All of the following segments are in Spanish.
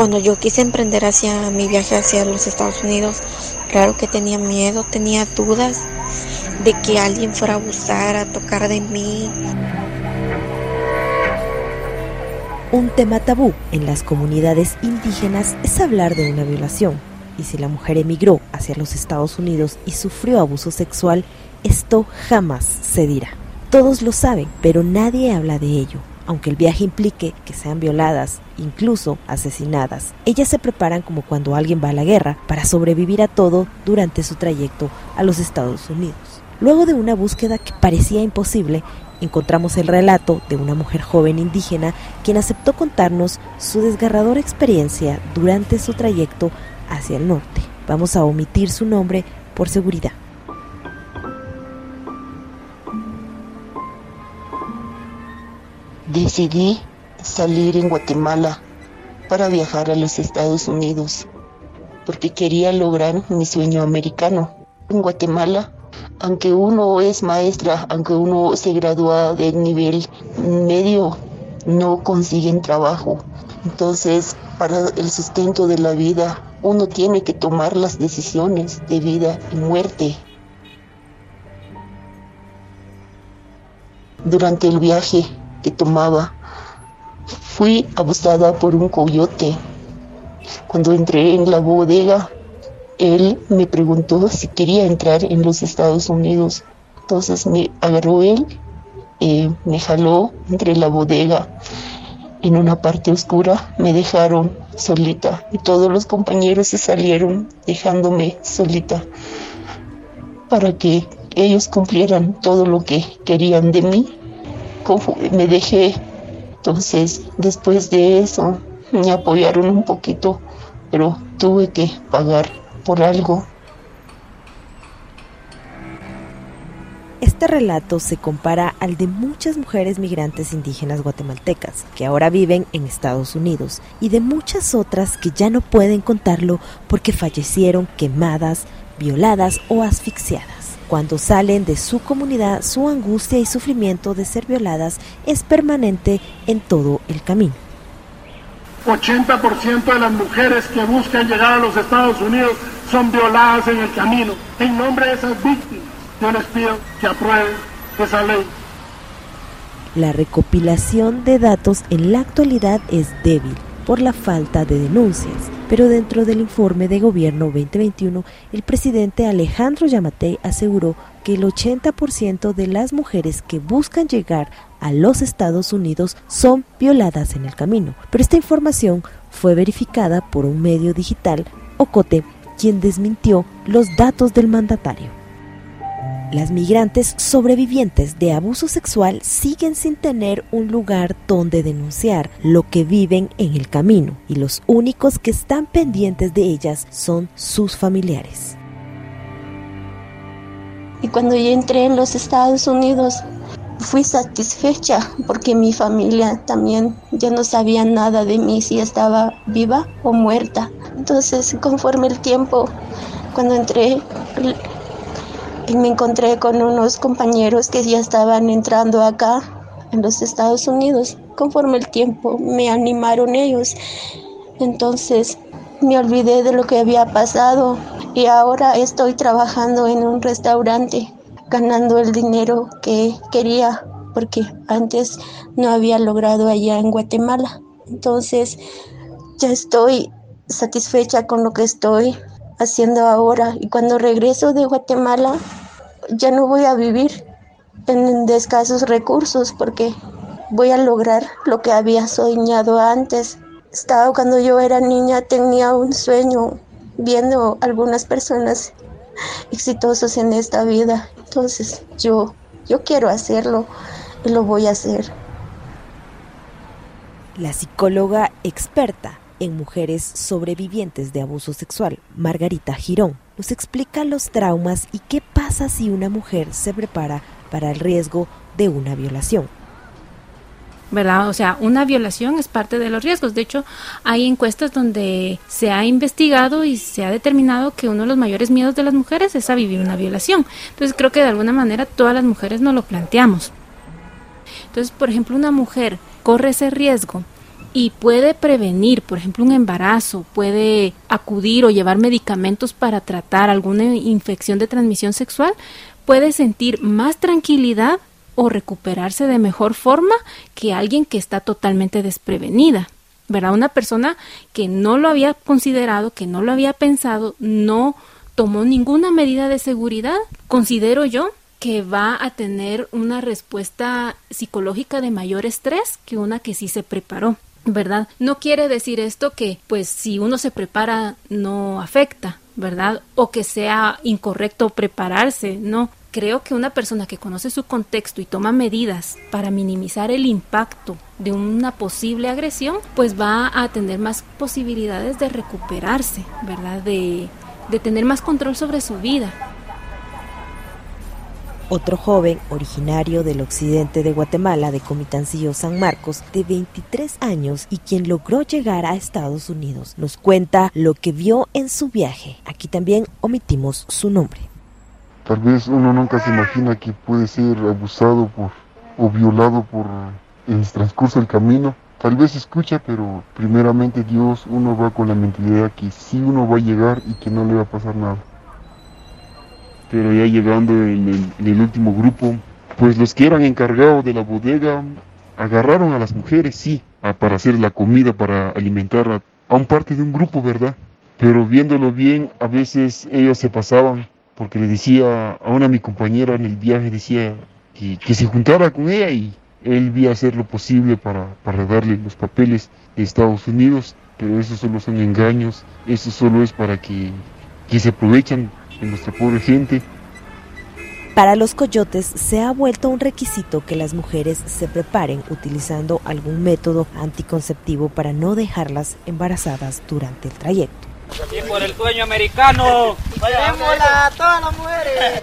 Cuando yo quise emprender hacia mi viaje hacia los Estados Unidos, claro que tenía miedo, tenía dudas de que alguien fuera a abusar, a tocar de mí. Un tema tabú en las comunidades indígenas es hablar de una violación. Y si la mujer emigró hacia los Estados Unidos y sufrió abuso sexual, esto jamás se dirá. Todos lo saben, pero nadie habla de ello. Aunque el viaje implique que sean violadas, incluso asesinadas, ellas se preparan como cuando alguien va a la guerra para sobrevivir a todo durante su trayecto a los Estados Unidos. Luego de una búsqueda que parecía imposible, encontramos el relato de una mujer joven indígena quien aceptó contarnos su desgarradora experiencia durante su trayecto hacia el norte. Vamos a omitir su nombre por seguridad. Decidí salir en Guatemala para viajar a los Estados Unidos porque quería lograr mi sueño americano. En Guatemala aunque uno es maestra, aunque uno se gradúa de nivel medio, no consiguen trabajo. Entonces, para el sustento de la vida, uno tiene que tomar las decisiones de vida y muerte. Durante el viaje que tomaba, fui abusada por un coyote. Cuando entré en la bodega, él me preguntó si quería entrar en los Estados Unidos. Entonces me agarró él, eh, me jaló entre la bodega en una parte oscura, me dejaron solita y todos los compañeros se salieron dejándome solita para que ellos cumplieran todo lo que querían de mí. Me dejé, entonces después de eso me apoyaron un poquito, pero tuve que pagar por algo. Este relato se compara al de muchas mujeres migrantes indígenas guatemaltecas que ahora viven en Estados Unidos y de muchas otras que ya no pueden contarlo porque fallecieron quemadas, violadas o asfixiadas. Cuando salen de su comunidad, su angustia y sufrimiento de ser violadas es permanente en todo el camino. 80% de las mujeres que buscan llegar a los Estados Unidos son violadas en el camino. En nombre de esas víctimas, yo les pido que aprueben esa ley. La recopilación de datos en la actualidad es débil por la falta de denuncias, pero dentro del informe de gobierno 2021, el presidente Alejandro Yamatei aseguró que el 80% de las mujeres que buscan llegar a los Estados Unidos son violadas en el camino. Pero esta información fue verificada por un medio digital, Ocote, quien desmintió los datos del mandatario. Las migrantes sobrevivientes de abuso sexual siguen sin tener un lugar donde denunciar lo que viven en el camino y los únicos que están pendientes de ellas son sus familiares. Y cuando yo entré en los Estados Unidos, fui satisfecha porque mi familia también ya no sabía nada de mí, si estaba viva o muerta. Entonces, conforme el tiempo, cuando entré, me encontré con unos compañeros que ya estaban entrando acá en los Estados Unidos. Conforme el tiempo, me animaron ellos. Entonces, me olvidé de lo que había pasado y ahora estoy trabajando en un restaurante ganando el dinero que quería, porque antes no había logrado allá en Guatemala. Entonces, ya estoy satisfecha con lo que estoy haciendo ahora y cuando regreso de Guatemala ya no voy a vivir en escasos recursos porque voy a lograr lo que había soñado antes. Estaba cuando yo era niña tenía un sueño viendo algunas personas exitosos en esta vida entonces yo, yo quiero hacerlo y lo voy a hacer. La psicóloga experta en mujeres sobrevivientes de abuso sexual, Margarita Girón, nos explica los traumas y qué pasa si una mujer se prepara para el riesgo de una violación. ¿verdad? O sea, una violación es parte de los riesgos. De hecho, hay encuestas donde se ha investigado y se ha determinado que uno de los mayores miedos de las mujeres es a vivir una violación. Entonces, creo que de alguna manera todas las mujeres nos lo planteamos. Entonces, por ejemplo, una mujer corre ese riesgo y puede prevenir, por ejemplo, un embarazo, puede acudir o llevar medicamentos para tratar alguna infección de transmisión sexual, puede sentir más tranquilidad o recuperarse de mejor forma que alguien que está totalmente desprevenida. ¿Verdad? Una persona que no lo había considerado, que no lo había pensado, no tomó ninguna medida de seguridad, considero yo que va a tener una respuesta psicológica de mayor estrés que una que sí se preparó. ¿Verdad? No quiere decir esto que, pues, si uno se prepara no afecta, ¿verdad? O que sea incorrecto prepararse, no. Creo que una persona que conoce su contexto y toma medidas para minimizar el impacto de una posible agresión, pues va a tener más posibilidades de recuperarse, ¿verdad? De, de tener más control sobre su vida. Otro joven originario del occidente de Guatemala, de Comitancillo San Marcos, de 23 años y quien logró llegar a Estados Unidos, nos cuenta lo que vio en su viaje. Aquí también omitimos su nombre. Tal vez uno nunca se imagina que puede ser abusado por, o violado por el transcurso del camino. Tal vez escucha, pero primeramente Dios, uno va con la mentalidad que sí uno va a llegar y que no le va a pasar nada pero ya llegando en el, último grupo, pues los que eran encargados de la bodega agarraron a las mujeres, sí, para hacer la comida, para alimentar a, un parte de un grupo, ¿verdad? Pero viéndolo bien, a veces ellos se pasaban, porque le decía a una mi compañera en el viaje, decía que, que se juntara con ella y él vía hacer lo posible para, para darle los papeles de Estados Unidos, pero eso solo son engaños, eso solo es para que, que se aprovechan nuestra pobre gente. Para los coyotes se ha vuelto un requisito que las mujeres se preparen utilizando algún método anticonceptivo para no dejarlas embarazadas durante el trayecto. Y por el sueño americano, a todas las mujeres.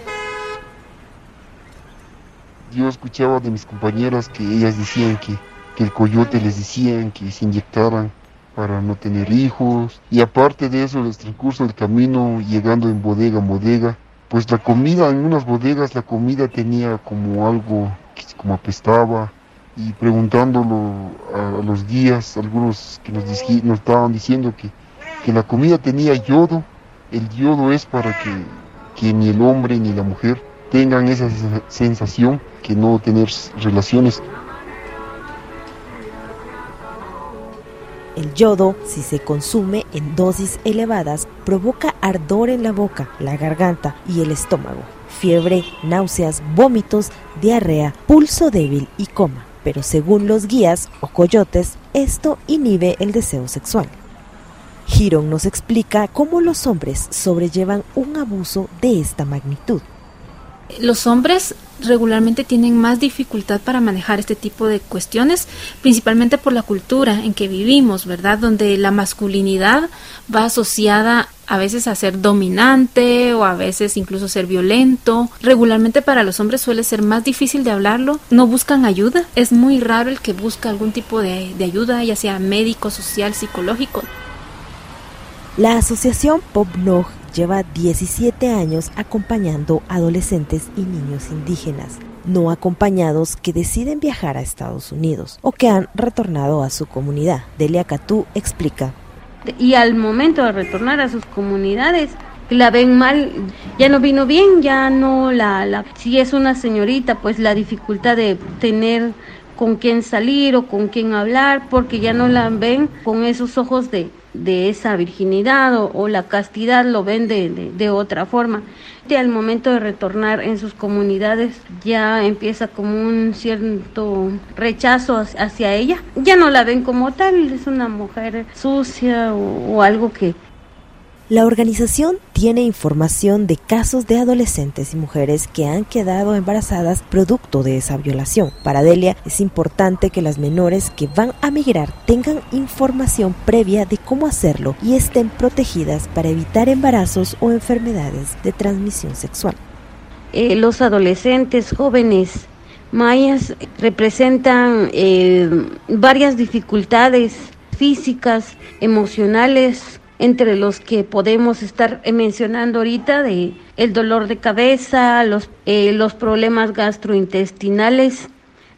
Yo escuchaba de mis compañeras que ellas decían que, que el coyote les decían que se inyectaran para no tener hijos. Y aparte de eso, el transcurso del camino, llegando en bodega en bodega, pues la comida, en unas bodegas la comida tenía como algo como apestaba. Y preguntándolo a, los guías, algunos que nos, nos estaban diciendo que, que la comida tenía yodo. El yodo es para que, que ni el hombre ni la mujer tengan esa sensación que no tener relaciones El yodo, si se consume en dosis elevadas, provoca ardor en la boca, la garganta y el estómago, fiebre, náuseas, vómitos, diarrea, pulso débil y coma. Pero según los guías o coyotes, esto inhibe el deseo sexual. Giron nos explica cómo los hombres sobrellevan un abuso de esta magnitud. Los hombres regularmente tienen más dificultad para manejar este tipo de cuestiones, principalmente por la cultura en que vivimos, ¿verdad? Donde la masculinidad va asociada a veces a ser dominante o a veces incluso ser violento. Regularmente para los hombres suele ser más difícil de hablarlo, no buscan ayuda, es muy raro el que busca algún tipo de, ayuda, ya sea médico, social, psicológico. La asociación PopNog lleva 17 años acompañando adolescentes y niños indígenas no acompañados que deciden viajar a Estados Unidos o que han retornado a su comunidad. Delia Catú explica. Y al momento de retornar a sus comunidades, la ven mal, ya no vino bien, ya no la, la si es una señorita, pues la dificultad de tener con quién salir o con quién hablar, porque ya no la ven con esos ojos de, de esa virginidad o, la castidad lo ven de, otra forma. Y al momento de retornar en sus comunidades ya empieza como un cierto rechazo hacia ella. Ya no la ven como tal, es una mujer sucia o algo que, la organización tiene información de casos de adolescentes y mujeres que han quedado embarazadas producto de esa violación. Para Delia es importante que las menores que van a migrar tengan información previa de cómo hacerlo y estén protegidas para evitar embarazos o enfermedades de transmisión sexual. Eh, los adolescentes jóvenes mayas representan eh, varias dificultades físicas, emocionales, entre los que podemos estar mencionando ahorita de el dolor de cabeza, los, eh, los problemas gastrointestinales,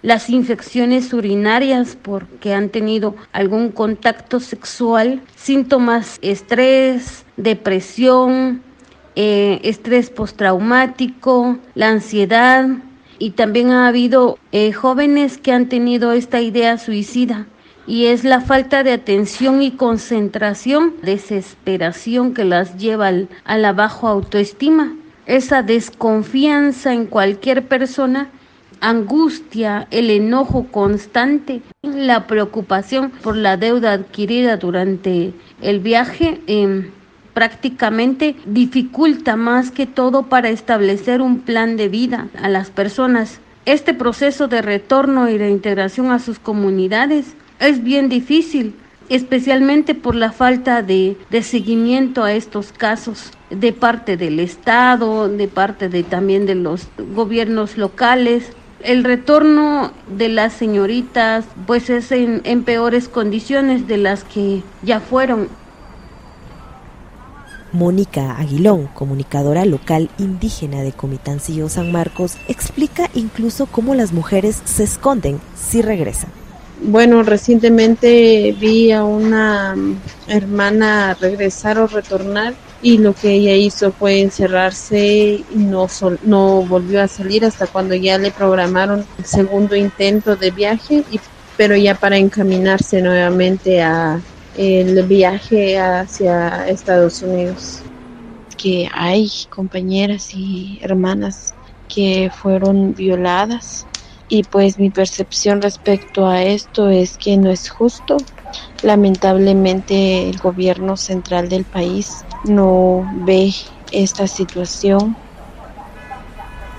las infecciones urinarias porque han tenido algún contacto sexual, síntomas estrés, depresión, eh, estrés postraumático, la ansiedad y también ha habido eh, jóvenes que han tenido esta idea suicida y es la falta de atención y concentración, desesperación que las lleva a la bajo autoestima, esa desconfianza en cualquier persona angustia, el enojo constante, la preocupación por la deuda adquirida durante el viaje. Em, prácticamente dificulta más que todo para establecer un plan de vida a las personas. Este proceso de retorno y reintegración a sus comunidades es bien difícil, especialmente por la falta de, de, seguimiento a estos casos de parte del Estado, de parte de también de los gobiernos locales. El retorno de las señoritas pues es en, en peores condiciones de las que ya fueron. Mónica Aguilón, comunicadora local indígena de Comitancillo San Marcos, explica incluso cómo las mujeres se esconden si regresan. Bueno, recientemente vi a una hermana regresar o retornar y lo que ella hizo fue encerrarse y no, no volvió a salir hasta cuando ya le programaron el segundo intento de viaje, y, pero ya para encaminarse nuevamente a el viaje hacia Estados Unidos. Que hay compañeras y hermanas que fueron violadas y pues mi percepción respecto a esto es que no es justo. Lamentablemente el gobierno central del país no ve esta situación.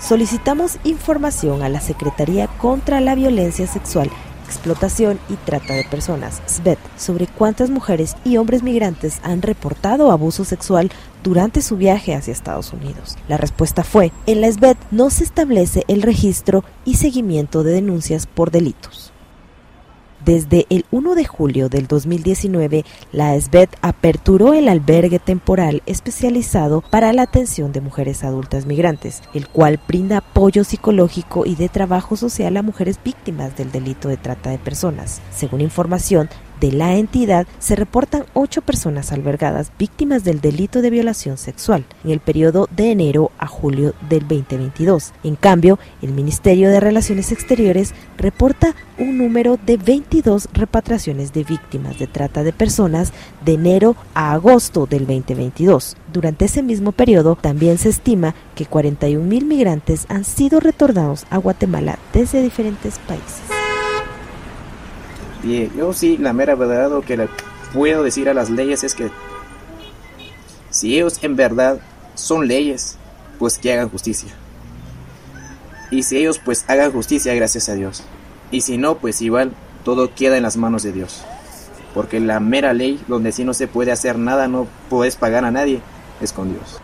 Solicitamos información a la Secretaría contra la Violencia Sexual explotación y trata de personas, SBET, sobre cuántas mujeres y hombres migrantes han reportado abuso sexual durante su viaje hacia Estados Unidos. La respuesta fue, en la SBET no se establece el registro y seguimiento de denuncias por delitos. Desde el 1 de julio del 2019, la SBET aperturó el albergue temporal especializado para la atención de mujeres adultas migrantes, el cual brinda apoyo psicológico y de trabajo social a mujeres víctimas del delito de trata de personas. Según información de la entidad se reportan ocho personas albergadas víctimas del delito de violación sexual en el periodo de enero a julio del 2022. En cambio, el Ministerio de Relaciones Exteriores reporta un número de 22 repatriaciones de víctimas de trata de personas de enero a agosto del 2022. Durante ese mismo periodo también se estima que 41 mil migrantes han sido retornados a Guatemala desde diferentes países. Yo sí, la mera verdad lo que le puedo decir a las leyes es que si ellos en verdad son leyes, pues que hagan justicia. Y si ellos pues hagan justicia, gracias a Dios. Y si no, pues igual todo queda en las manos de Dios. Porque la mera ley, donde si no se puede hacer nada, no puedes pagar a nadie, es con Dios.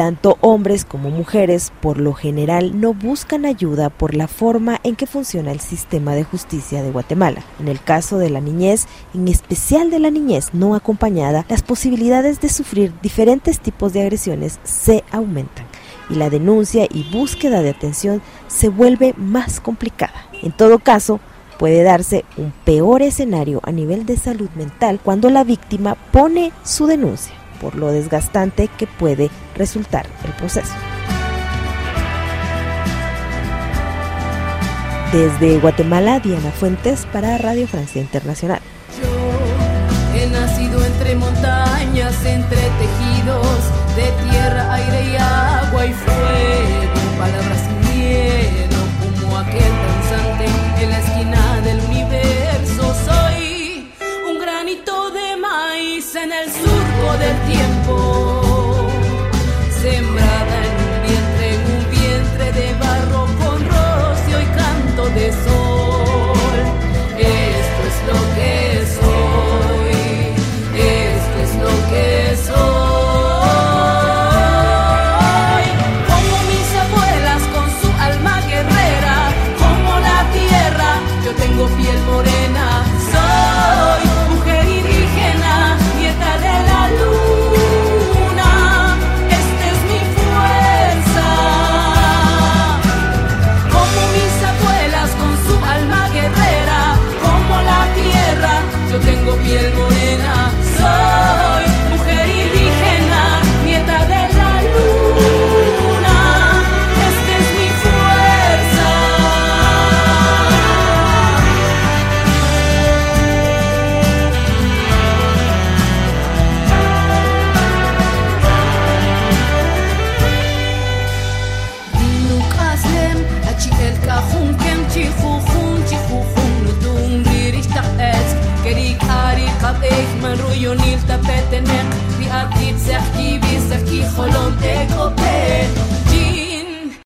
Tanto hombres como mujeres por lo general no buscan ayuda por la forma en que funciona el sistema de justicia de Guatemala. En el caso de la niñez, en especial de la niñez no acompañada, las posibilidades de sufrir diferentes tipos de agresiones se aumentan y la denuncia y búsqueda de atención se vuelve más complicada. En todo caso, puede darse un peor escenario a nivel de salud mental cuando la víctima pone su denuncia por lo desgastante que puede resultar el proceso. Desde Guatemala, Diana Fuentes para Radio Francia Internacional. Yo he nacido entre montañas, entre tejidos de tierra, aire y agua y fuego.